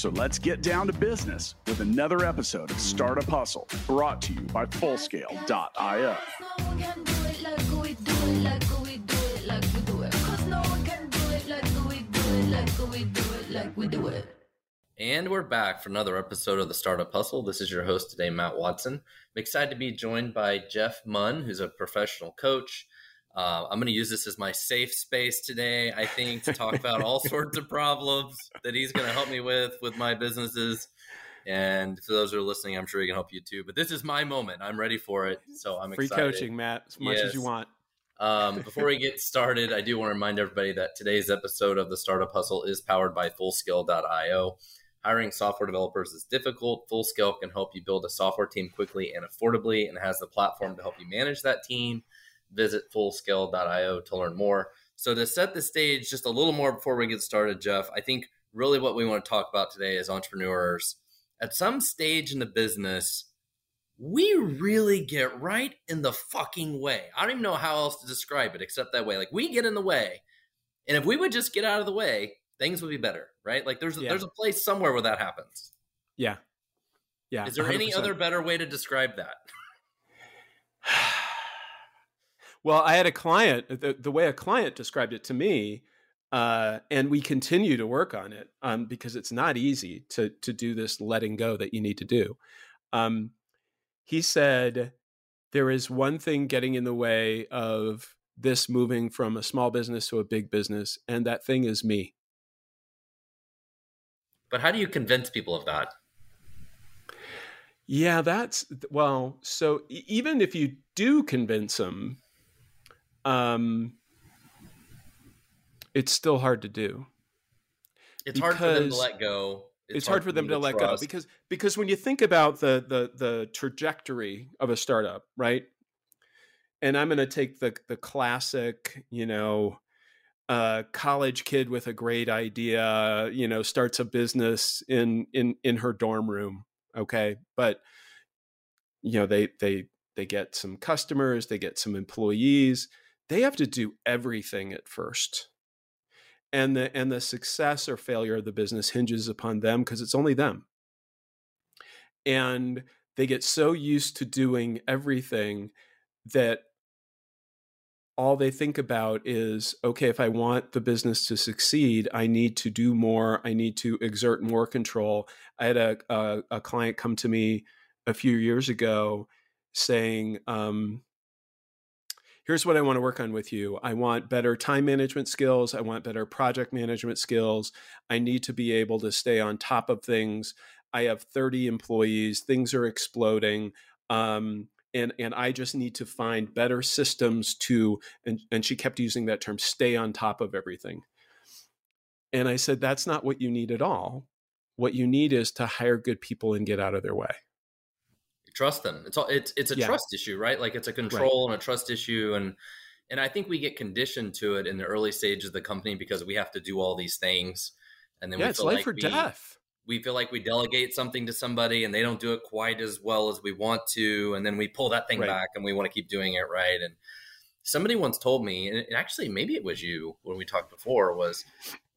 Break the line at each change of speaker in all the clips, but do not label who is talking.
So let's get down to business with another episode of Startup Hustle brought to you by Fullscale.io.
And we're back for another episode of the Startup Hustle. This is your host today, Matt Watson. I'm excited to be joined by Jeff Munn, who's a professional coach. Uh, I'm going to use this as my safe space today, I think, to talk about all sorts of problems that he's going to help me with with my businesses. And for those who are listening, I'm sure he can help you too. But this is my moment. I'm ready for it. So I'm
Free
excited.
coaching, Matt, as much yes. as you want.
Um, before we get started, I do want to remind everybody that today's episode of the Startup Hustle is powered by Fullscale.io. Hiring software developers is difficult. Fullscale can help you build a software team quickly and affordably and has the platform to help you manage that team. Visit fullscale.io to learn more. So, to set the stage just a little more before we get started, Jeff, I think really what we want to talk about today is entrepreneurs. At some stage in the business, we really get right in the fucking way. I don't even know how else to describe it except that way. Like we get in the way. And if we would just get out of the way, things would be better, right? Like there's a, yeah. there's a place somewhere where that happens.
Yeah. Yeah.
Is there 100%. any other better way to describe that?
Well, I had a client, the, the way a client described it to me, uh, and we continue to work on it um, because it's not easy to to do this letting go that you need to do. Um, he said there is one thing getting in the way of this moving from a small business to a big business, and that thing is me.
But how do you convince people of that?
Yeah, that's well. So even if you do convince them, um, it's still hard to do.
It's hard for them to let go
it's, it's hard, hard, for them to, to let go because because when you think about the the the trajectory of a startup, right? And I'm going to take the the classic, you know, uh, college kid with a great idea, you know, starts a business in in in her dorm room, okay? But you know, they they they get some customers, they get some employees. They have to do everything at first. And the and the success or failure of the business hinges upon them because it's only them. And they get so used to doing everything that all they think about is okay if i want the business to succeed i need to do more. I need to exert more control. I had a, a, a client come to me a few years ago saying um, here's what I want to work on with you. I want better time management skills. I want better project management skills. I need to be able to stay on top of things. I have 30 employees, things are exploding. Um, and, and I just need to find better systems to, and, and she kept using that term, stay on top of everything. And I said, that's not what you need at all. What you need is to hire good people and get out of their way
trust them. It's all it's it's a yeah. trust issue, right? Like it's a control right. and a trust issue, and and I think we get conditioned to it in the early stages of the company because we have to do all these things, and then
yeah,
we
it's feel life
like
or
we,
death.
We feel like we delegate something to somebody and they don't do it quite as well as we want to, and then we pull that thing right. back and we want to keep doing it right. And somebody once told me, and actually maybe it was you when we talked before, was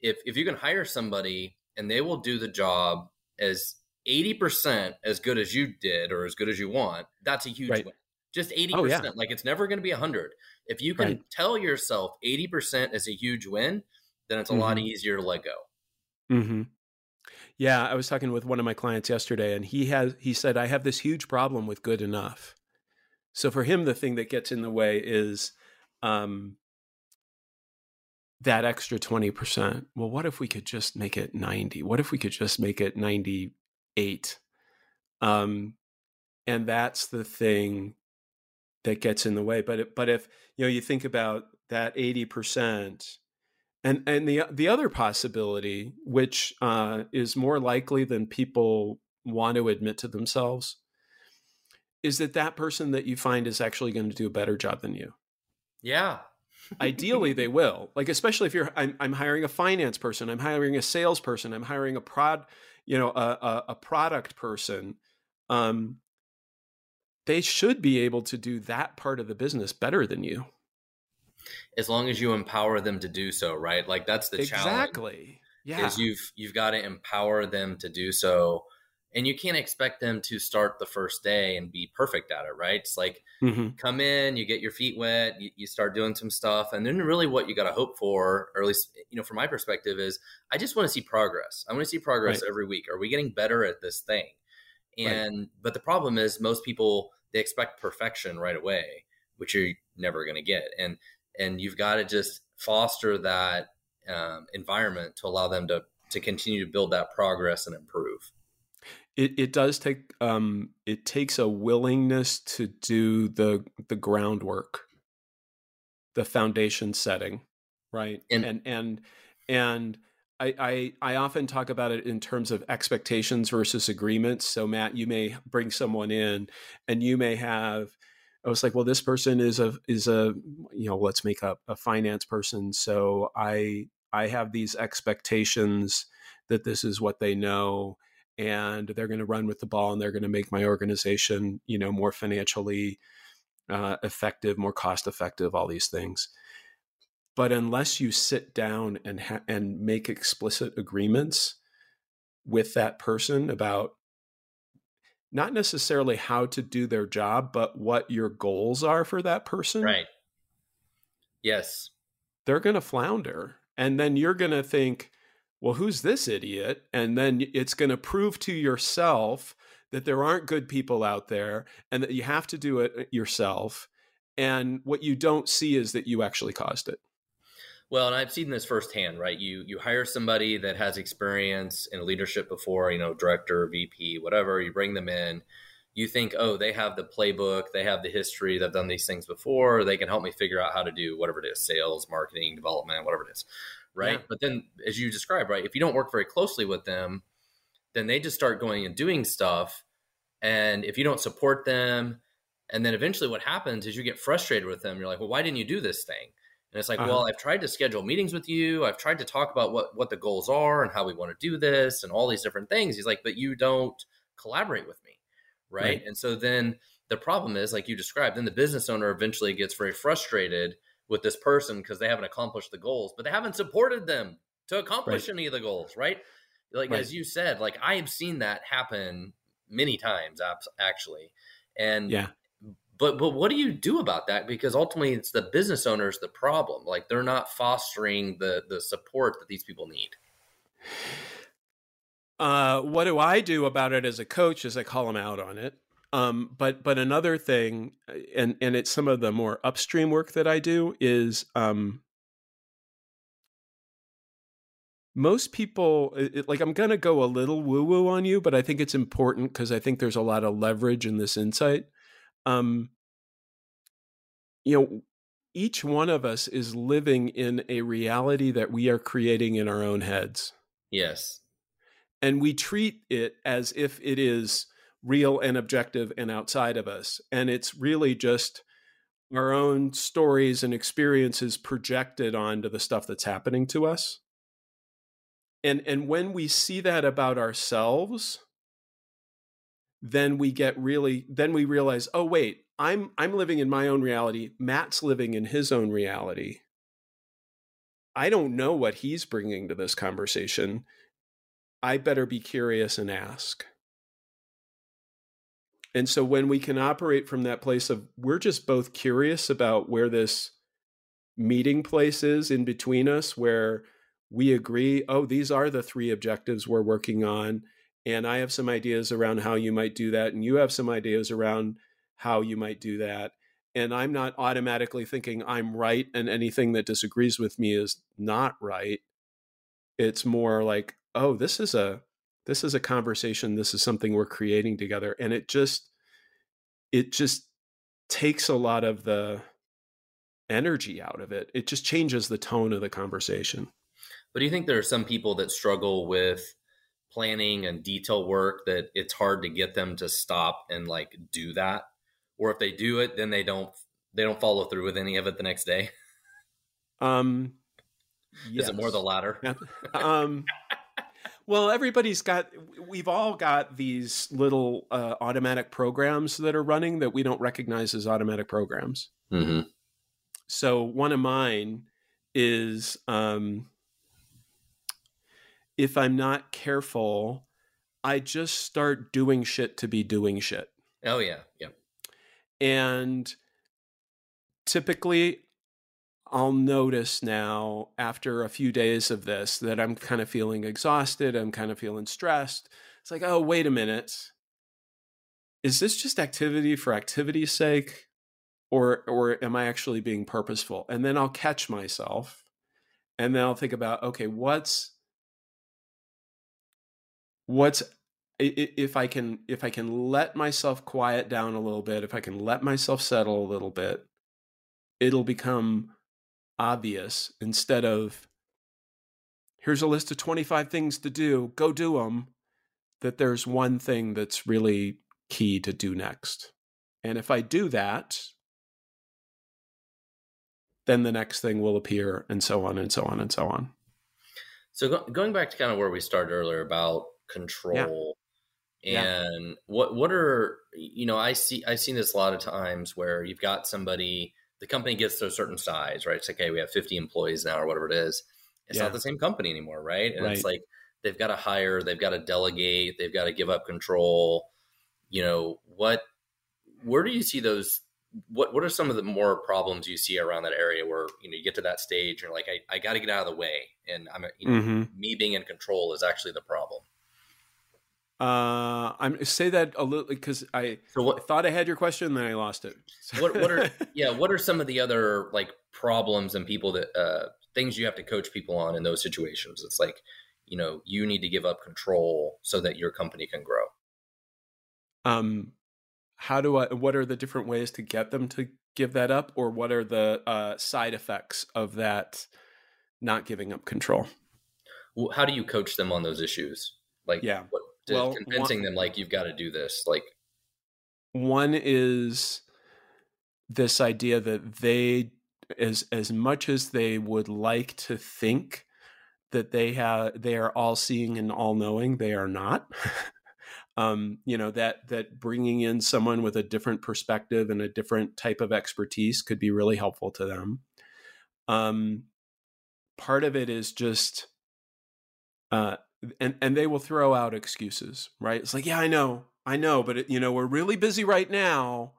if if you can hire somebody and they will do the job as 80% as good as you did or as good as you want, that's a huge right. win. Just 80%. Oh, yeah. Like it's never going to be 100. If you can right. tell yourself 80% is a huge win, then it's a mm-hmm. lot easier to let go.
Mm-hmm. Yeah, I was talking with one of my clients yesterday, and he has he said I have this huge problem with good enough. So for him, the thing that gets in the way is um, that extra twenty percent. Well, what if we could just make it ninety? What if we could just make it ninety eight. Um, and that's the thing that gets in the way. But but if you know you think about that eighty percent, and and the the other possibility, which uh, is more likely than people want to admit to themselves, is that that person that you find is actually going to do a better job than you.
Yeah.
Ideally, they will. Like, especially if you're, I'm, I'm hiring a finance person, I'm hiring a salesperson, I'm hiring a prod, you know, a, a, a product person. Um, they should be able to do that part of the business better than you.
As long as you empower them to do so, right? Like that's the
exactly.
challenge.
Exactly. Yeah.
Is you've you've got to empower them to do so and you can't expect them to start the first day and be perfect at it right it's like mm-hmm. come in you get your feet wet you, you, start doing some stuff and then really what you got to hope for or at least you know from my perspective is i just want to see progress i want to see progress right. every week are we getting better at this thing and right. but the problem is most people they expect perfection right away which you're never going to get and and you've got to just foster that um, environment to allow them to to continue to build that progress and improve
it, it does take um, it takes a willingness to do the the groundwork the foundation setting right and and and, and I, I, I often talk about it in terms of expectations versus agreements. So Matt, you may bring someone in, and you may have. I was like, well, this person is a is a you know, let's make up a finance person. So I I have these expectations that this is what they know, and they're going to run with the ball and they're going to make my organization you know more financially uh, effective more cost effective all these things. But unless you sit down and ha- and make explicit agreements with that person about not necessarily how to do their job but what your goals are for that person
right. Yes.
they're going to flounder and then you're going to think well, who's this idiot? And then it's going to prove to yourself that there aren't good people out there and that you have to do it yourself. And what you don't see is that you actually caused it.
Well, and I've seen this firsthand, right? You you hire somebody that has experience in leadership before, you know, director, VP, whatever. You bring them in. You think, oh, they have the playbook, they have the history, they've done these things before. They can help me figure out how to do whatever it is, sales, marketing, development, whatever it is right? Yeah. But then, as you describe, right, if you don't work very closely with them, then they just start going and doing stuff. And if you don't support them, and then eventually what happens is you get frustrated with them. You're like, well, why didn't you do this thing? And it's like, uh-huh. well, I've tried to schedule meetings with you. I've tried to talk about what what the goals are and how we want to do this and all these different things. He's like, but you don't collaborate with me, right? right. And so then the problem is, like you described, then the business owner eventually gets very frustrated with this person because they haven't accomplished the goals, but they haven't supported them to accomplish right. any of the goals, right? Like right. as you said, like I have seen that happen many times actually. And
yeah.
But but what do you do about that? Because ultimately it's the business owners the problem. Like they're not fostering the the support that these people need.
Uh, what do I do about it as a coach? Is I call them out on it. Um, but but another thing, uh, and and it's some of the more upstream work that I do is um, most people it, like I'm gonna go a little woo woo on you, but I think it's important because I think there's a lot of leverage in this insight. Um, you know, each one of us is living in a reality that we are creating in our own heads.
Yes.
And we treat it as if it is real and objective and outside of us. And it's really just our own stories and experiences projected onto the stuff that's happening to us. And and when we see that about ourselves, then we get really then we realize, oh wait, I'm I'm living in my own reality. Matt's living in his own reality. I don't know what he's bringing to this conversation. I better be curious and ask. And so when we can operate from that place of we're just both curious about where this meeting place is in between us, where we agree, oh, these are the three objectives we're working on. And I have some ideas around how you might do that. And you have some ideas around how you might do that. And I'm not automatically thinking I'm right and anything that disagrees with me is not right. It's more like, oh, this is a this is a conversation this is something we're creating together and it just it just takes a lot of the energy out of it it just changes the tone of the conversation
but do you think there are some people that struggle with planning and detail work that it's hard to get them to stop and like do that or if they do it, then they don't they don't follow through with any of it the next day?
Um,
yes. Is it more the latter?
um, well, everybody's got. We've all got these little uh, automatic programs that are running that we don't recognize as automatic programs.
Mm-hmm.
So one of mine is um, if I'm not careful, I just start doing shit to be doing shit.
Oh yeah, yeah.
And typically I'll notice now after a few days of this that I'm kind of feeling exhausted, I'm kind of feeling stressed. It's like, "Oh, wait a minute. Is this just activity for activity's sake or or am I actually being purposeful?" And then I'll catch myself and then I'll think about, "Okay, what's what's if I can if I can let myself quiet down a little bit, if I can let myself settle a little bit, it'll become obvious instead of here's a list of 25 things to do, go do them, that there's one thing that's really key to do next. And if I do that, then the next thing will appear and so on and so on and so on.
So go- going back to kind of where we started earlier about control yeah. and yeah. what what are you know I see I've seen this a lot of times where you've got somebody the company gets to a certain size right it's like hey we have 50 employees now or whatever it is it's yeah. not the same company anymore right and right. it's like they've got to hire they've got to delegate they've got to give up control you know what where do you see those what what are some of the more problems you see around that area where you know you get to that stage and you're like I, I got to get out of the way and I'm you know, mm-hmm. me being in control is actually the problem
uh, I'm say that a little because I so what, thought I had your question, then I lost it.
what, what are yeah? What are some of the other like problems and people that uh, things you have to coach people on in those situations? It's like you know you need to give up control so that your company can grow.
Um, how do I? What are the different ways to get them to give that up, or what are the uh, side effects of that not giving up control?
How do you coach them on those issues? Like,
yeah,
what, to well, convincing one, them like you've got to do this like
one is this idea that they as as much as they would like to think that they have they are all seeing and all knowing they are not. Um you know that that bringing in someone with a different perspective and a different type of expertise could be really helpful to them. Um part of it is just uh and and they will throw out excuses, right? It's like, yeah, I know, I know, but it, you know, we're really busy right now,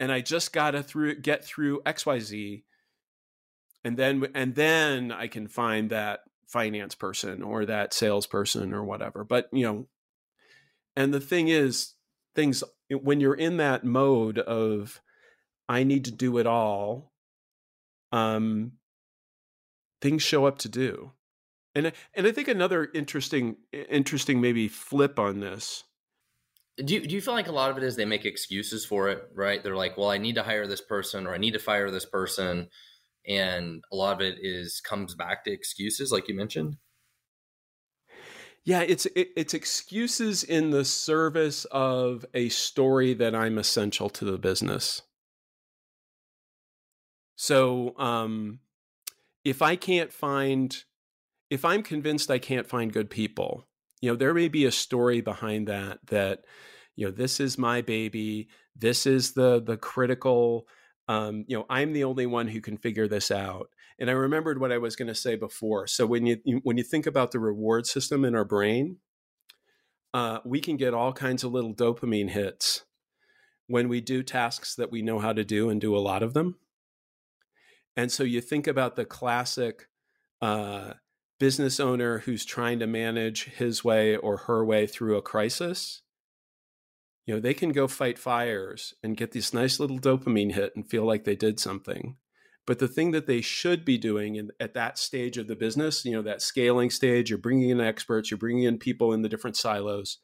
and I just gotta through get through X Y Z, and then and then I can find that finance person or that salesperson or whatever. But you know, and the thing is, things when you're in that mode of I need to do it all, um, things show up to do and and I think another interesting interesting maybe flip on this.
Do you, do you feel like a lot of it is they make excuses for it, right? They're like, well, I need to hire this person or I need to fire this person. And a lot of it is comes back to excuses, like you mentioned.
Yeah, it's it, it's excuses in the service of a story that I'm essential to the business. So, um, if I can't find if I'm convinced I can't find good people, you know, there may be a story behind that that, you know, this is my baby. This is the the critical um, you know, I'm the only one who can figure this out. And I remembered what I was going to say before. So when you when you think about the reward system in our brain, uh, we can get all kinds of little dopamine hits when we do tasks that we know how to do and do a lot of them. And so you think about the classic uh, business owner who's trying to manage his way or her way through a crisis, you know, they can go fight fires and get this nice little dopamine hit and feel like they did something. But the thing that they should be doing in, at that stage of the business, you know, that scaling stage, you're bringing in experts, you're bringing in people in the different silos.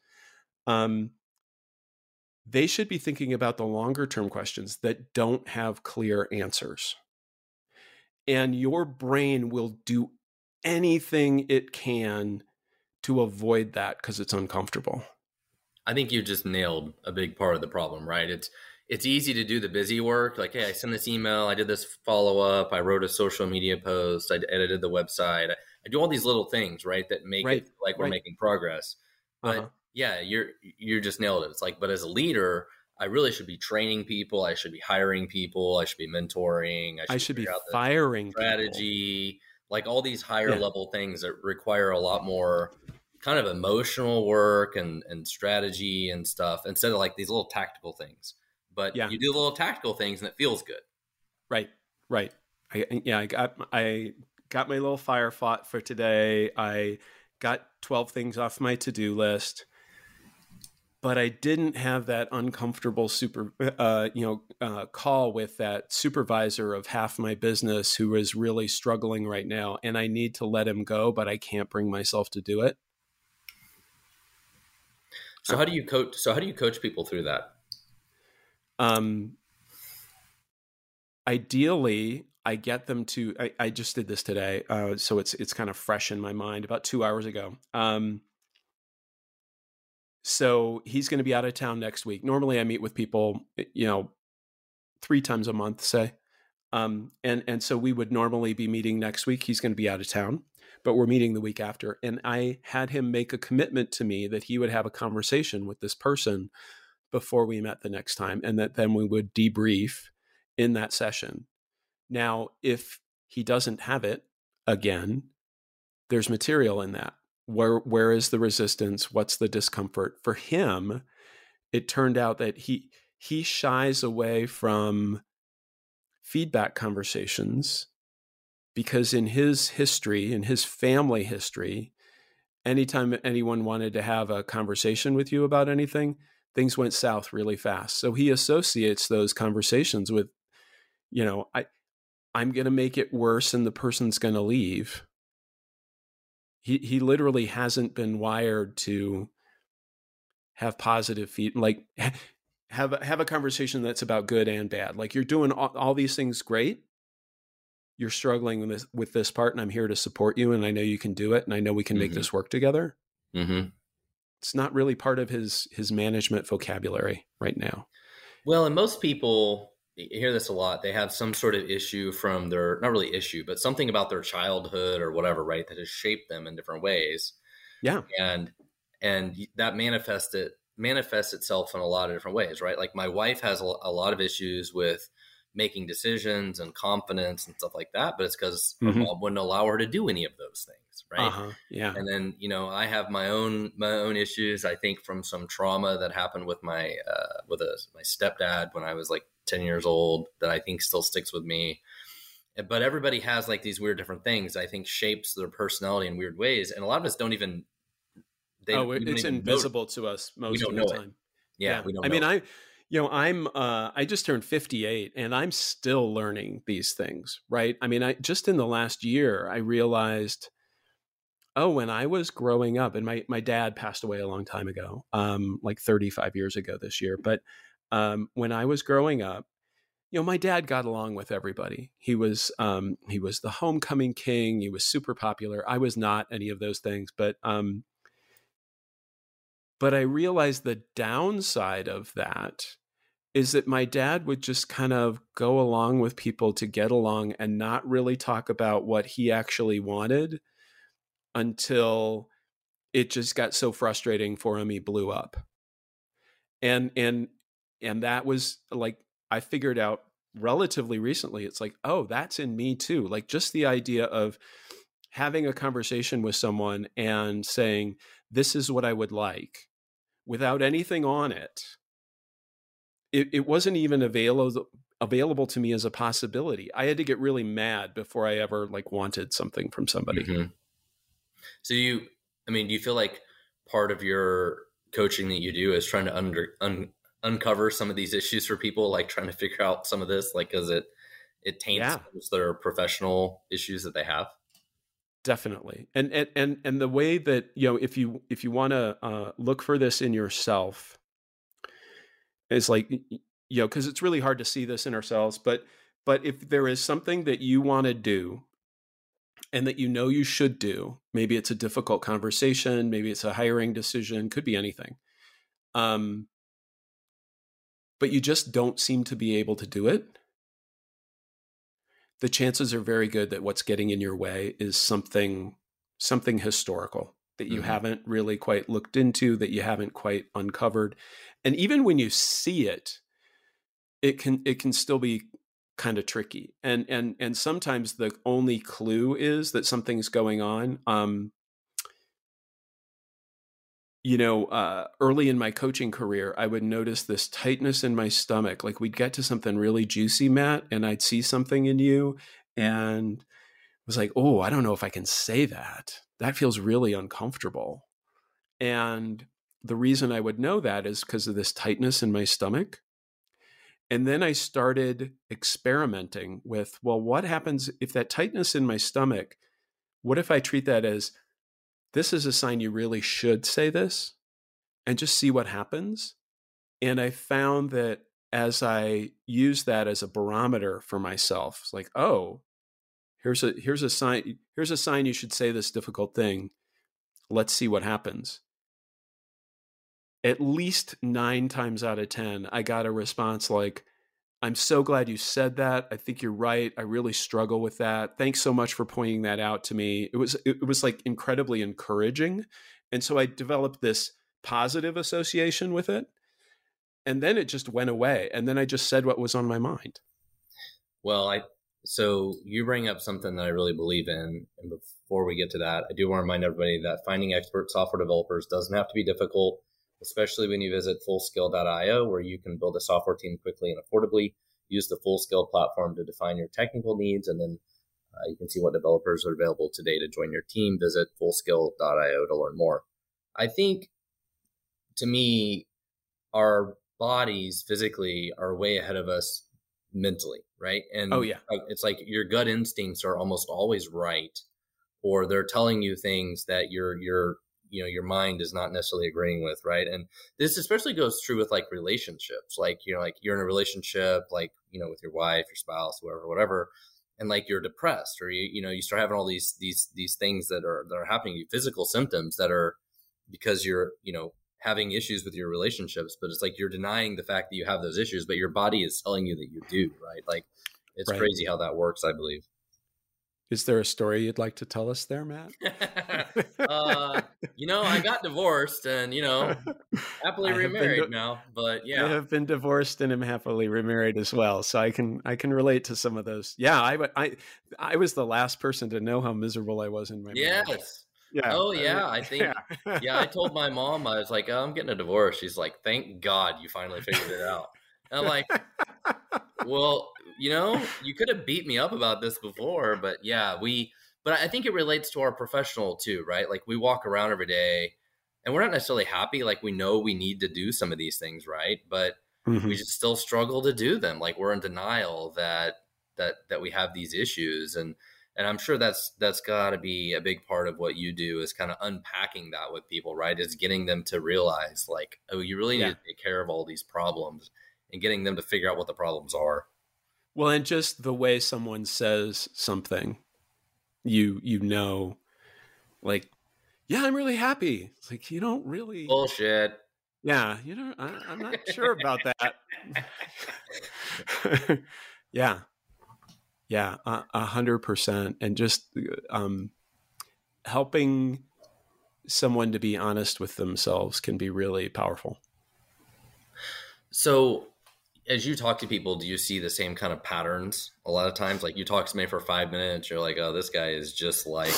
Um, they should be thinking about the longer term questions that don't have clear answers. And your brain will do anything it can to avoid that because it's uncomfortable.
I think you just nailed a big part of the problem, right? It's it's easy to do the busy work. Like, hey, I sent this email, I did this follow up, I wrote a social media post, I edited the website. I do all these little things, right, that make right. it like we're right. making progress. But uh-huh. yeah, you're you're just nailed it. It's like, but as a leader, I really should be training people. I should be hiring people. I should be mentoring.
I should, I should be firing
strategy. People. Like all these higher yeah. level things that require a lot more kind of emotional work and and strategy and stuff instead of like these little tactical things. But yeah. you do little tactical things and it feels good.
Right. Right. I, yeah, I got I got my little fire fought for today. I got 12 things off my to-do list but I didn't have that uncomfortable super, uh, you know, uh, call with that supervisor of half my business who is really struggling right now, and I need to let him go, but I can't bring myself to do it.
So how do you coach? So how do you coach people through that? Um,
ideally, I get them to. I, I just did this today, uh, so it's it's kind of fresh in my mind. About two hours ago. Um, so he's going to be out of town next week. Normally, I meet with people, eh, you know, three times a month, say. Um, and and so we would normally be meeting next week. He's going to be out of town, but we're meeting the week after. And I had him make a commitment to me that he would have a conversation with this person before we met the next time, and that then we would debrief in that session. Now, if he doesn't have it again, there's material in that where where is the resistance? What's the discomfort? For him it turned out that he he shies away from feedback conversations because in his history in his family history anytime anyone wanted to have a conversation with you about anything things went south really fast. So he associates those conversations with you know i i'm going to make it worse and the person's going to leave he he literally hasn't been wired to have positive feed like have have a conversation that's about good and bad like you're doing all, all these things great you're struggling with this, with this part and i'm here to support you and i know you can do it and i know we can mm-hmm. make this work together mm-hmm. it's not really part of his his management vocabulary right now
well and most people you hear this a lot. They have some sort of issue from their not really issue, but something about their childhood or whatever, right? That has shaped them in different ways.
Yeah.
And and that manifests it manifests itself in a lot of different ways, right? Like my wife has a, a lot of issues with making decisions and confidence and stuff like that, but it's because mm-hmm. mom wouldn't allow her to do any of those things, right? Uh-huh.
Yeah.
And then you know I have my own my own issues. I think from some trauma that happened with my uh, with a my stepdad when I was like 10 years old that I think still sticks with me. But everybody has like these weird different things I think shapes their personality in weird ways. And a lot of us don't even,
they, oh, it's invisible to us most of the time. It.
Yeah,
yeah. I mean, it. I, you know, I'm, uh, I just turned 58 and I'm still learning these things, right? I mean, I just in the last year, I realized, oh, when I was growing up, and my, my dad passed away a long time ago, um, like 35 years ago this year, but um, when I was growing up, you know, my dad got along with everybody. He was um, he was the homecoming king. He was super popular. I was not any of those things, but um, but I realized the downside of that is that my dad would just kind of go along with people to get along and not really talk about what he actually wanted until it just got so frustrating for him he blew up. And and and that was like i figured out relatively recently it's like oh that's in me too like just the idea of having a conversation with someone and saying this is what i would like without anything on it it, it wasn't even available available to me as a possibility i had to get really mad before i ever like wanted something from somebody mm-hmm.
so you i mean do you feel like part of your coaching that you do is trying to under un, uncover some of these issues for people, like trying to figure out some of this, like because it it taints yeah. their professional issues that they have.
Definitely, and and and and the way that you know, if you if you want to uh, look for this in yourself, is like you know, because it's really hard to see this in ourselves, but but if there is something that you want to do and that you know you should do maybe it's a difficult conversation maybe it's a hiring decision could be anything um but you just don't seem to be able to do it, the chances are very good that what's getting in your way is something something historical that you mm-hmm. haven't really quite looked into, that you haven't quite uncovered. And even when you see it, it can it can still be kind of tricky. And and and sometimes the only clue is that something's going on. Um, you know, uh, early in my coaching career, I would notice this tightness in my stomach. Like we'd get to something really juicy, Matt, and I'd see something in you, and was like, oh, I don't know if I can say that. That feels really uncomfortable. And the reason I would know that is because of this tightness in my stomach. And then I started experimenting with, well, what happens if that tightness in my stomach, what if I treat that as this is a sign you really should say this and just see what happens? And I found that as I use that as a barometer for myself, it's like, oh, here's a here's a sign here's a sign you should say this difficult thing let's see what happens at least 9 times out of 10 i got a response like i'm so glad you said that. I think you're right. I really struggle with that. Thanks so much for pointing that out to me. It was it was like incredibly encouraging. And so i developed this positive association with it and then it just went away and then i just said what was on my mind.
Well i so you bring up something that I really believe in. And before we get to that, I do want to remind everybody that finding expert software developers doesn't have to be difficult, especially when you visit fullscale.io, where you can build a software team quickly and affordably. Use the Fullscale platform to define your technical needs, and then uh, you can see what developers are available today to join your team. Visit fullscale.io to learn more. I think, to me, our bodies physically are way ahead of us mentally, right? And
oh yeah,
it's like your gut instincts are almost always right, or they're telling you things that your your you know your mind is not necessarily agreeing with, right? And this especially goes true with like relationships, like you know, like you're in a relationship, like you know, with your wife, your spouse, whoever, whatever. And like you're depressed, or you, you know, you start having all these these these things that are that are happening, you physical symptoms that are because you're you know having issues with your relationships, but it's like you're denying the fact that you have those issues, but your body is telling you that you do, right? Like it's right. crazy how that works, I believe.
Is there a story you'd like to tell us there, Matt?
uh, you know, I got divorced and, you know, happily remarried di- now, but yeah.
I have been divorced and am happily remarried as well. So I can, I can relate to some of those. Yeah. I, I, I was the last person to know how miserable I was in my
yes.
marriage.
Yeah. Oh yeah, I think. Yeah. yeah, I told my mom I was like, oh, I'm getting a divorce. She's like, thank God you finally figured it out. And I'm like, well, you know, you could have beat me up about this before, but yeah, we. But I think it relates to our professional too, right? Like we walk around every day, and we're not necessarily happy. Like we know we need to do some of these things, right? But mm-hmm. we just still struggle to do them. Like we're in denial that that that we have these issues and and i'm sure that's that's got to be a big part of what you do is kind of unpacking that with people right is getting them to realize like oh you really need yeah. to take care of all these problems and getting them to figure out what the problems are
well and just the way someone says something you you know like yeah i'm really happy. It's like you don't really
bullshit.
Yeah you know I, i'm not sure about that. Yeah. Yeah, a hundred percent, and just um, helping someone to be honest with themselves can be really powerful.
So, as you talk to people, do you see the same kind of patterns? A lot of times, like you talk to me for five minutes, you're like, "Oh, this guy is just like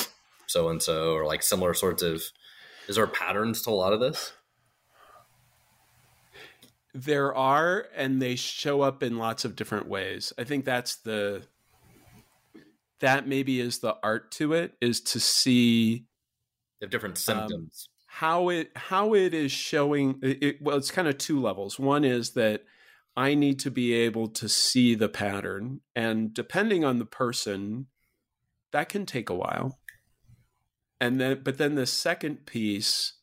so and so," or like similar sorts of. Is there patterns to a lot of this?
There are, and they show up in lots of different ways. I think that's the that maybe is the art to it is to see
the different um, symptoms um,
how it how it is showing it, well it's kind of two levels one is that i need to be able to see the pattern and depending on the person that can take a while and then but then the second piece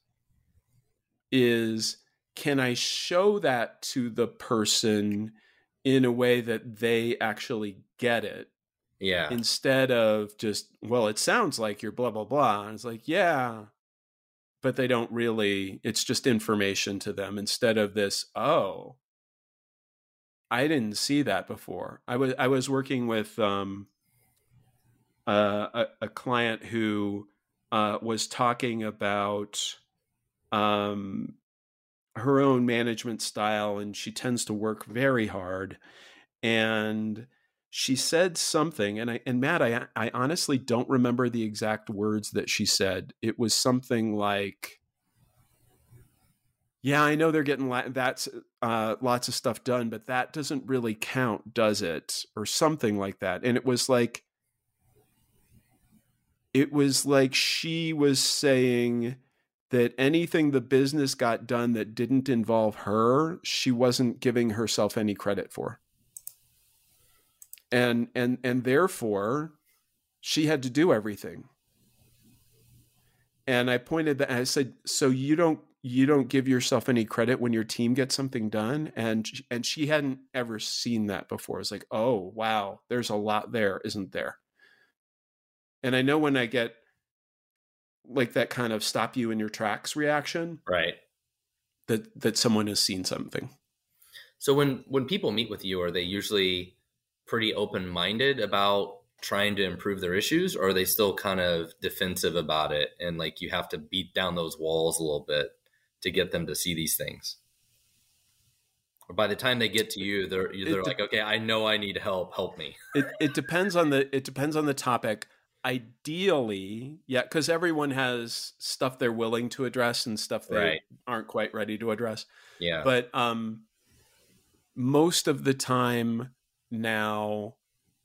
is can i show that to the person in a way that they actually get it
yeah.
Instead of just, well, it sounds like you're blah, blah, blah. And it's like, yeah. But they don't really, it's just information to them instead of this, oh, I didn't see that before. I was I was working with um, uh, a, a client who uh, was talking about um, her own management style, and she tends to work very hard. And she said something, and I and Matt, I I honestly don't remember the exact words that she said. It was something like, "Yeah, I know they're getting la- that's uh, lots of stuff done, but that doesn't really count, does it?" Or something like that. And it was like, it was like she was saying that anything the business got done that didn't involve her, she wasn't giving herself any credit for. And and and therefore she had to do everything. And I pointed that I said, so you don't you don't give yourself any credit when your team gets something done and and she hadn't ever seen that before. It's like, "Oh, wow, there's a lot there, isn't there?" And I know when I get like that kind of stop you in your tracks reaction,
right?
That that someone has seen something.
So when when people meet with you, are they usually pretty open minded about trying to improve their issues, or are they still kind of defensive about it and like you have to beat down those walls a little bit to get them to see these things? Or by the time they get to you, they're they're like, okay, I know I need help. Help me.
It it depends on the it depends on the topic ideally, yeah, because everyone has stuff they're willing to address and stuff they right. aren't quite ready to address.
Yeah.
But um, most of the time now,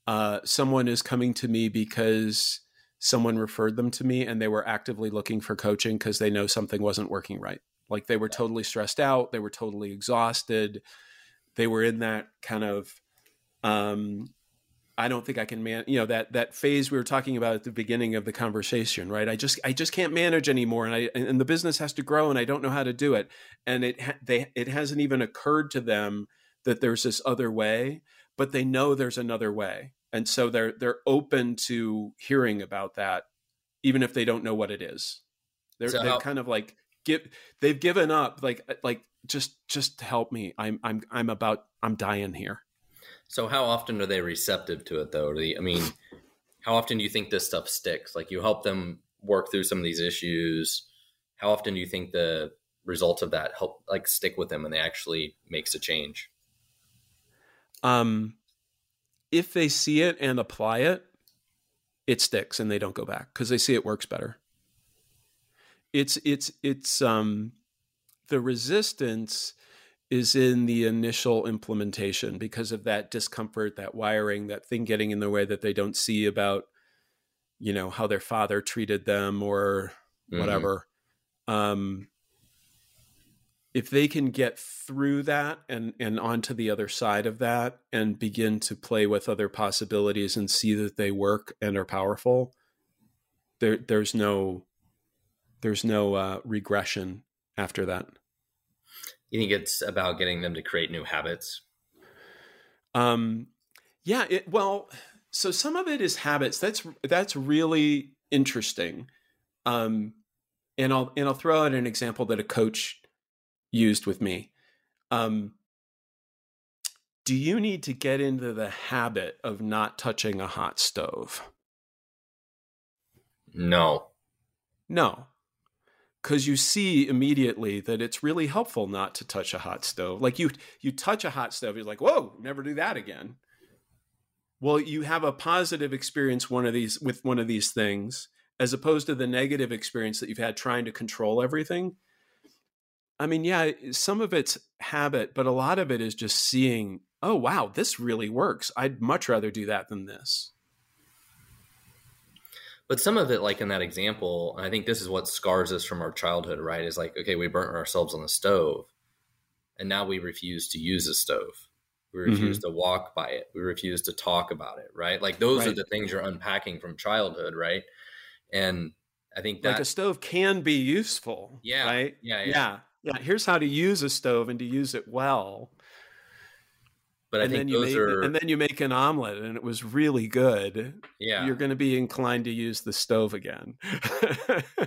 uh, someone is coming to me because someone referred them to me and they were actively looking for coaching because they know something wasn't working right. Like they were totally stressed out, they were totally exhausted, they were in that kind of um, I don't think I can man, you know, that that phase we were talking about at the beginning of the conversation, right? I just I just can't manage anymore, and I and the business has to grow, and I don't know how to do it, and it they it hasn't even occurred to them that there's this other way, but they know there's another way, and so they're they're open to hearing about that, even if they don't know what it is. They're so they're how- kind of like give they've given up, like like just just help me. I'm I'm I'm about I'm dying here.
So how often are they receptive to it though? I mean, how often do you think this stuff sticks? Like you help them work through some of these issues. How often do you think the results of that help like stick with them and they actually makes a change?
Um if they see it and apply it, it sticks and they don't go back because they see it works better. It's it's it's um the resistance is in the initial implementation because of that discomfort, that wiring, that thing getting in the way that they don't see about, you know, how their father treated them or mm-hmm. whatever. Um, if they can get through that and and onto the other side of that and begin to play with other possibilities and see that they work and are powerful, there there's no there's no uh, regression after that.
You think it's about getting them to create new habits?
Um, yeah. It, well, so some of it is habits. That's that's really interesting. Um, and I'll and I'll throw out an example that a coach used with me. Um, do you need to get into the habit of not touching a hot stove?
No.
No because you see immediately that it's really helpful not to touch a hot stove. Like you you touch a hot stove, you're like, whoa, never do that again. Well, you have a positive experience one of these with one of these things, as opposed to the negative experience that you've had trying to control everything. I mean, yeah, some of it's habit, but a lot of it is just seeing, oh wow, this really works. I'd much rather do that than this.
But some of it, like in that example, I think this is what scars us from our childhood, right? Is like, okay, we burnt ourselves on the stove, and now we refuse to use a stove. We refuse mm-hmm. to walk by it. We refuse to talk about it, right? Like those right. are the things you're unpacking from childhood, right? And I think that
like a stove can be useful.
Yeah.
Right.
Yeah.
Yeah. Yeah. yeah. Here's how to use a stove and to use it well.
But I and think those
make,
are,
and then you make an omelet, and it was really good.
Yeah,
you're going to be inclined to use the stove again.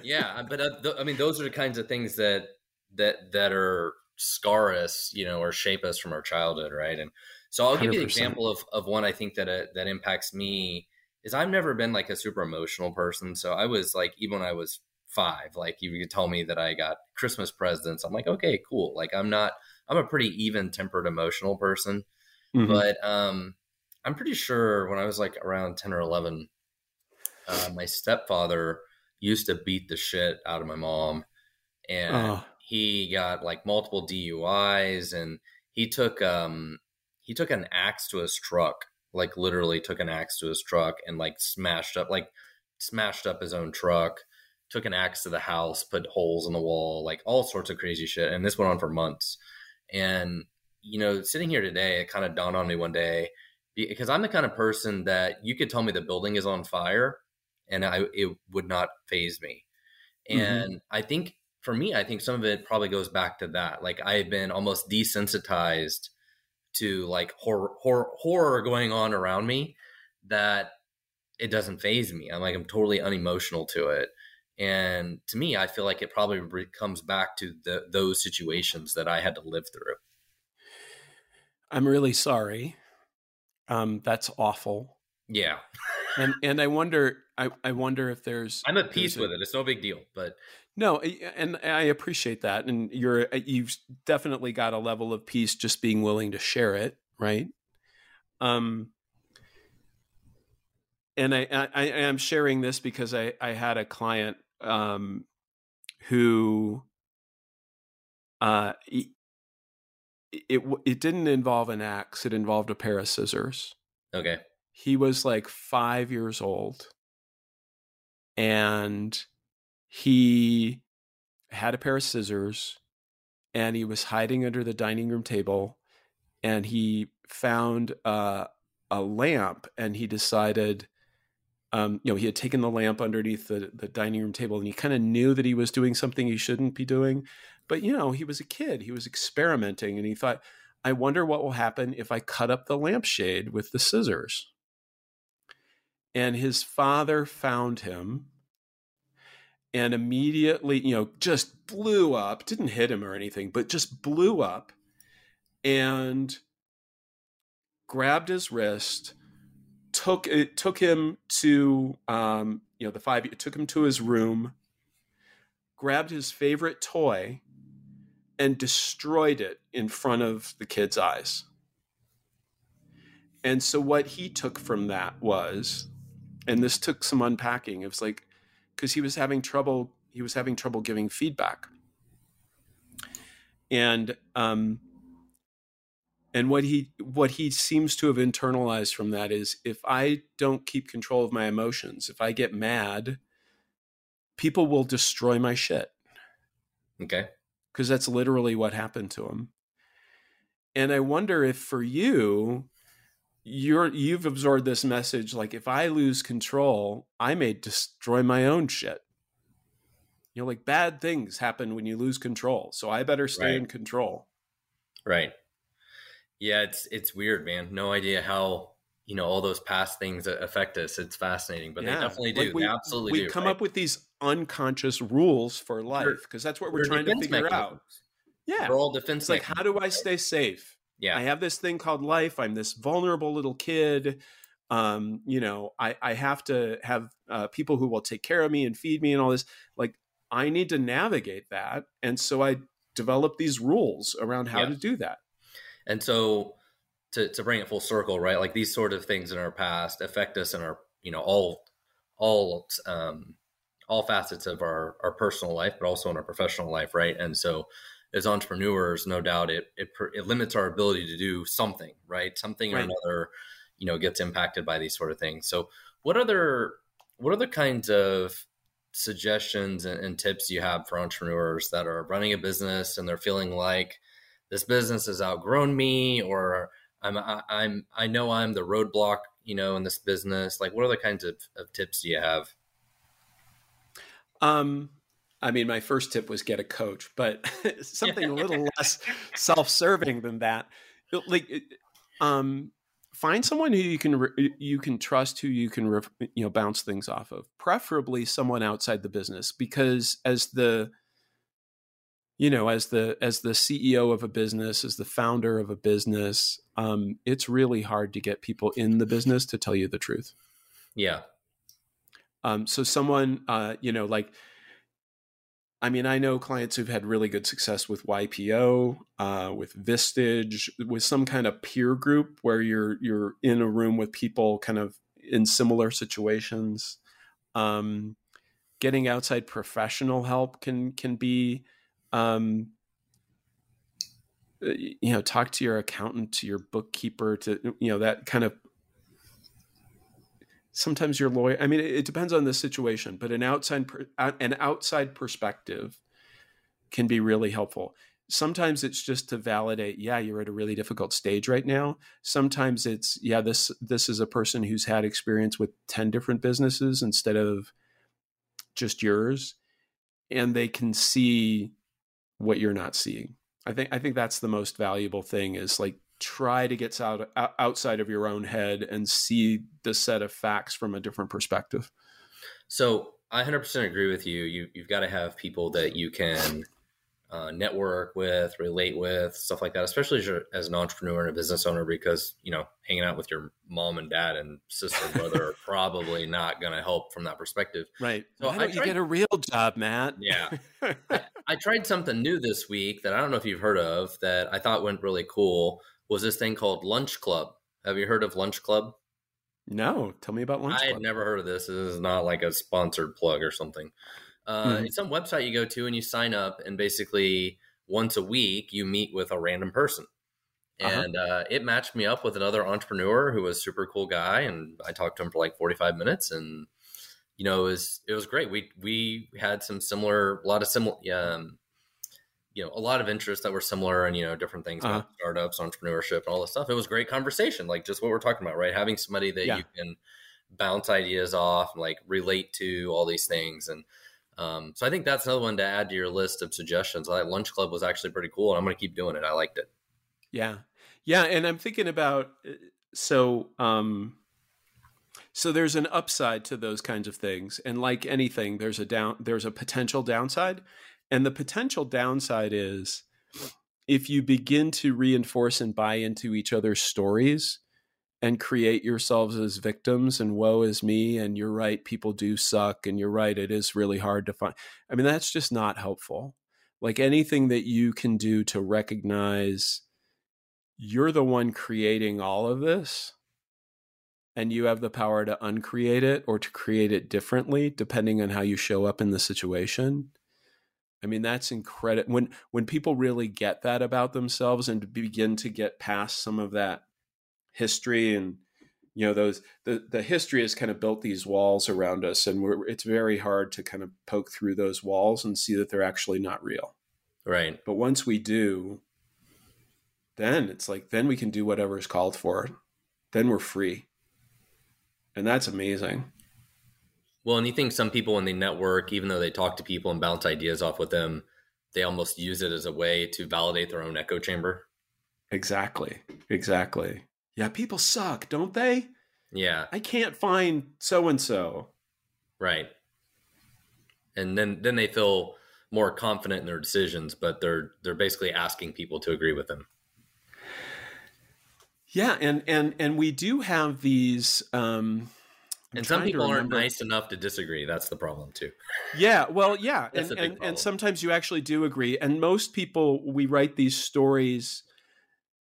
yeah, but uh, th- I mean, those are the kinds of things that that that are scar us, you know, or shape us from our childhood, right? And So I'll give 100%. you an example of of one I think that uh, that impacts me is I've never been like a super emotional person. So I was like even when I was five, like you could tell me that I got Christmas presents. I'm like, okay, cool. Like I'm not I'm a pretty even tempered emotional person. Mm-hmm. But um I'm pretty sure when I was like around 10 or 11, uh, my stepfather used to beat the shit out of my mom. And oh. he got like multiple DUIs and he took um he took an axe to his truck, like literally took an axe to his truck and like smashed up like smashed up his own truck, took an axe to the house, put holes in the wall, like all sorts of crazy shit. And this went on for months. And you know, sitting here today, it kind of dawned on me one day because I'm the kind of person that you could tell me the building is on fire and I it would not faze me. Mm-hmm. And mm-hmm. I think for me, I think some of it probably goes back to that. Like I've been almost desensitized to like horror, horror, horror going on around me that it doesn't faze me. I'm like, I'm totally unemotional to it. And to me, I feel like it probably comes back to the, those situations that I had to live through.
I'm really sorry. Um, that's awful.
Yeah.
and and I wonder, I, I wonder if there's.
I'm at peace with a, it. It's no big deal, but
no, and I appreciate that, and you're uh, you've definitely got a level of peace just being willing to share it, right? Um, and I, I, I am sharing this because I I had a client um who uh it it didn't involve an axe; it involved a pair of scissors.
Okay.
He was like five years old, and he had a pair of scissors and he was hiding under the dining room table and he found uh, a lamp and he decided um, you know he had taken the lamp underneath the, the dining room table and he kind of knew that he was doing something he shouldn't be doing. But you know he was a kid. He was experimenting and he thought i wonder what will happen if i cut up the lampshade with the scissors. And his father found him and immediately, you know, just blew up, didn't hit him or anything, but just blew up and grabbed his wrist, took it took him to um, you know, the five it took him to his room, grabbed his favorite toy and destroyed it in front of the kid's eyes. And so what he took from that was, and this took some unpacking, it was like, because he was having trouble he was having trouble giving feedback and um and what he what he seems to have internalized from that is if i don't keep control of my emotions if i get mad people will destroy my shit.
Okay.
Because that's literally what happened to him and i wonder if for you you're you've absorbed this message like if i lose control i may destroy my own shit. You know like bad things happen when you lose control so i better stay right. in control.
Right yeah it's it's weird man no idea how you know all those past things affect us it's fascinating but yeah. they definitely do like we, they absolutely
we
do,
come
right?
up with these unconscious rules for life because that's what we're, we're trying to figure mechanisms. out yeah
we're all defense
like how do i stay safe
yeah.
I have this thing called life. I'm this vulnerable little kid. Um, you know, I, I have to have uh, people who will take care of me and feed me and all this. Like, I need to navigate that. And so I develop these rules around how yeah. to do that.
And so to, to bring it full circle, right? Like these sort of things in our past affect us in our, you know, all, all, um, all facets of our, our personal life, but also in our professional life. Right. And so as entrepreneurs, no doubt it, it, it limits our ability to do something, right? Something right. or another, you know, gets impacted by these sort of things. So, what other what other kinds of suggestions and, and tips you have for entrepreneurs that are running a business and they're feeling like this business has outgrown me, or I'm I, I'm I know I'm the roadblock, you know, in this business. Like, what other kinds of, of tips do you have?
Um, I mean, my first tip was get a coach, but something a little less self-serving than that. Like, um, find someone who you can you can trust, who you can you know bounce things off of. Preferably someone outside the business, because as the you know as the as the ceo of a business as the founder of a business um, it's really hard to get people in the business to tell you the truth
yeah
um, so someone uh, you know like I mean, I know clients who've had really good success with YPO, uh, with Vistage, with some kind of peer group where you're you're in a room with people kind of in similar situations. Um, getting outside professional help can can be, um, uh, you know, talk to your accountant, to your bookkeeper, to you know that kind of sometimes your lawyer i mean it, it, depends on the situation but an outside an outside perspective can be really helpful. Sometimes it's just to validate yeah you're at a really difficult stage right now. Sometimes it's yeah this this is a person who's had experience with 10 different businesses instead of just yours and they can see what you're not seeing i think i think that's the most valuable thing is like try to get out outside of your own head and see the set of facts from a different perspective.
So I 100% agree with you. You you've got to have people that you can uh, network with, relate with, stuff like that. Especially as, as, an entrepreneur and a business owner, because you know hanging out with your mom and dad and sister and brother are probably not going to help from that perspective.
Right. So Why don't tried, you get a real job, Matt?
Yeah. I, I tried something new this week that I don't know if you've heard of that I thought went really cool was this thing called Lunch Club. Have you heard of Lunch Club?
No, tell me about Lunch
I
Club.
I had never heard of this. This is not like a sponsored plug or something. Uh, mm-hmm. It's some website you go to and you sign up, and basically once a week you meet with a random person. Uh-huh. And uh, it matched me up with another entrepreneur who was super cool guy, and I talked to him for like forty five minutes, and you know it was it was great. We we had some similar, a lot of similar um, you know a lot of interests that were similar and you know different things uh-huh. about startups entrepreneurship and all this stuff it was great conversation like just what we're talking about right having somebody that yeah. you can bounce ideas off and like relate to all these things and um, so i think that's another one to add to your list of suggestions. That lunch club was actually pretty cool and i'm going to keep doing it. I liked it.
Yeah. Yeah and i'm thinking about uh, so um so there's an upside to those kinds of things and like anything there's a down there's a potential downside and the potential downside is if you begin to reinforce and buy into each other's stories and create yourselves as victims and woe is me and you're right people do suck and you're right it is really hard to find i mean that's just not helpful like anything that you can do to recognize you're the one creating all of this and you have the power to uncreate it or to create it differently depending on how you show up in the situation I mean, that's incredible. When when people really get that about themselves and begin to get past some of that history and you know those the the history has kind of built these walls around us, and we're it's very hard to kind of poke through those walls and see that they're actually not real.
Right.
But once we do, then it's like then we can do whatever is called for. Then we're free, and that's amazing.
Well, and you think some people when they network, even though they talk to people and bounce ideas off with them, they almost use it as a way to validate their own echo chamber.
Exactly. Exactly. Yeah, people suck, don't they?
Yeah.
I can't find so and so.
Right. And then then they feel more confident in their decisions, but they're they're basically asking people to agree with them.
Yeah, and and and we do have these um
I'm and some people aren't nice enough to disagree. That's the problem too.
Yeah, well, yeah, and, and, and sometimes you actually do agree. And most people, we write these stories.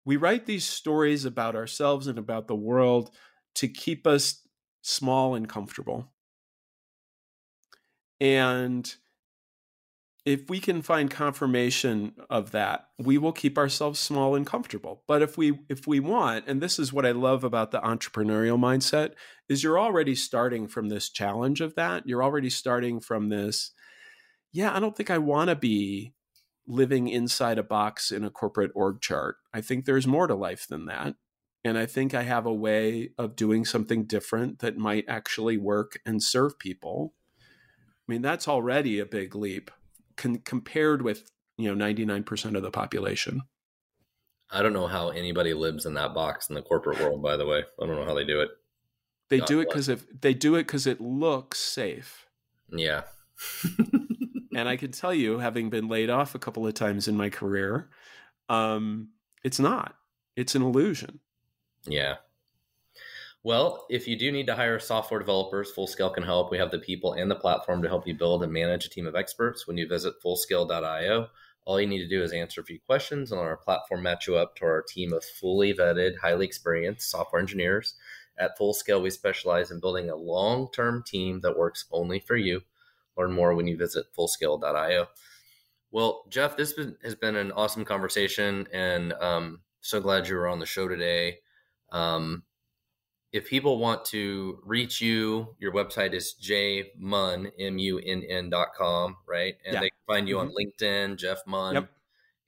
We write these stories about ourselves and about the world to keep us small and comfortable. And if we can find confirmation of that we will keep ourselves small and comfortable but if we if we want and this is what i love about the entrepreneurial mindset is you're already starting from this challenge of that you're already starting from this yeah i don't think i want to be living inside a box in a corporate org chart. I think there's more to life than that. And i think i have a way of doing something different that might actually work and serve people. I mean that's already a big leap con- compared with you know 99% of the population.
I don't know how anybody lives in that box in the corporate world by the way. I don't know how they do it.
They God do it because if they do it because it looks safe.
Yeah
and I can tell you, having been laid off a couple of times in my career, um, it's not. It's an illusion.
Yeah. Well, if you do need to hire software developers, Fullscale can help. We have the people and the platform to help you build and manage a team of experts. When you visit fullscale.io, all you need to do is answer a few questions, and our platform match you up to our team of fully vetted, highly experienced software engineers. At Fullscale, we specialize in building a long term team that works only for you. Learn more when you visit fullscale.io. Well, Jeff, this has been an awesome conversation, and um, so glad you were on the show today. Um, if people want to reach you, your website is jmunn, M-U-N-N dot com, right? And yeah. they can find you mm-hmm. on LinkedIn, Jeff Munn. Yep.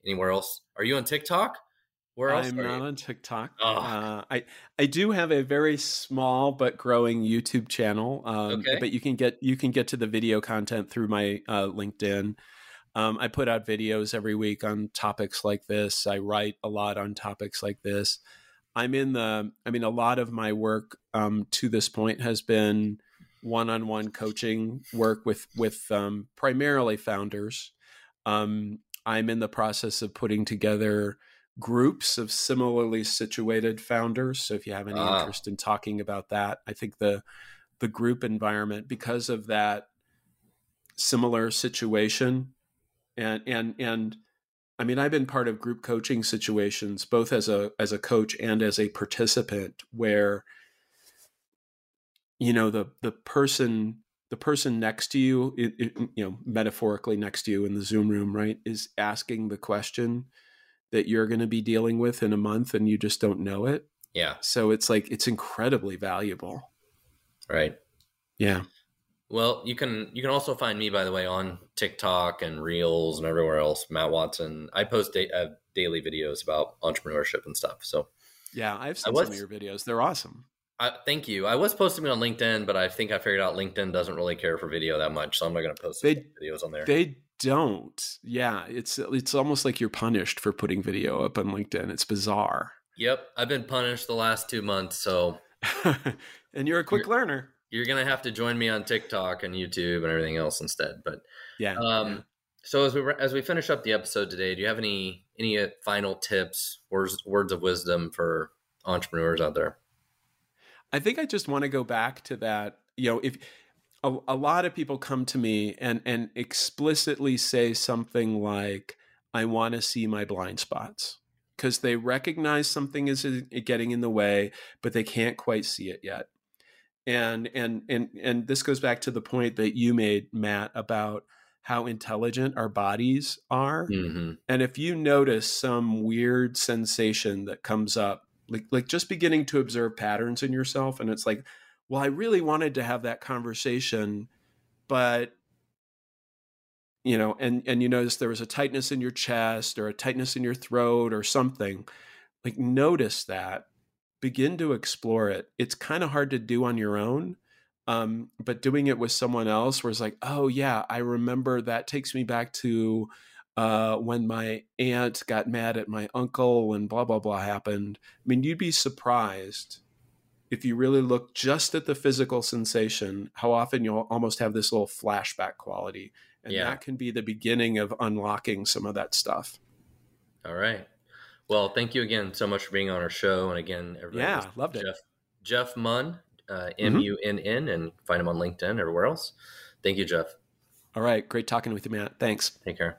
Anywhere else? Are you on TikTok?
Where else? I'm not on TikTok. Oh. Uh, I I do have a very small but growing YouTube channel. Um, okay. But you can get you can get to the video content through my uh, LinkedIn. Um, I put out videos every week on topics like this. I write a lot on topics like this. I'm in the, I mean, a lot of my work um, to this point has been one-on-one coaching work with with um, primarily founders. Um, I'm in the process of putting together groups of similarly situated founders. So if you have any ah. interest in talking about that, I think the the group environment because of that similar situation and and and I mean, I've been part of group coaching situations, both as a as a coach and as a participant, where you know the the person the person next to you, it, it, you know, metaphorically next to you in the Zoom room, right, is asking the question that you're going to be dealing with in a month, and you just don't know it.
Yeah.
So it's like it's incredibly valuable.
Right.
Yeah.
Well, you can you can also find me by the way on TikTok and Reels and everywhere else. Matt Watson. I post da- uh, daily videos about entrepreneurship and stuff. So
yeah, I've seen was, some of your videos. They're awesome.
I, thank you. I was posting it on LinkedIn, but I think I figured out LinkedIn doesn't really care for video that much, so I'm not going to post they, videos on there.
They don't. Yeah, it's it's almost like you're punished for putting video up on LinkedIn. It's bizarre.
Yep, I've been punished the last two months. So,
and you're a quick you're, learner
you're gonna have to join me on TikTok and YouTube and everything else instead. But
yeah.
Um. So as we as we finish up the episode today, do you have any any uh, final tips, or words of wisdom for entrepreneurs out there?
I think I just want to go back to that. You know, if a, a lot of people come to me and and explicitly say something like, "I want to see my blind spots." Because they recognize something is uh, getting in the way, but they can't quite see it yet and and and and this goes back to the point that you made matt about how intelligent our bodies are mm-hmm. and if you notice some weird sensation that comes up like like just beginning to observe patterns in yourself and it's like well i really wanted to have that conversation but you know and and you notice there was a tightness in your chest or a tightness in your throat or something like notice that begin to explore it. It's kind of hard to do on your own. Um, but doing it with someone else where it's like, oh yeah, I remember that takes me back to uh, when my aunt got mad at my uncle and blah blah blah happened. I mean, you'd be surprised if you really look just at the physical sensation, how often you'll almost have this little flashback quality. And yeah. that can be the beginning of unlocking some of that stuff.
All right. Well, thank you again so much for being on our show. And again,
everybody, yeah, loved
Jeff,
it.
Jeff Munn, uh, M U N N, and find him on LinkedIn everywhere else. Thank you, Jeff.
All right, great talking with you, Matt. Thanks.
Take care.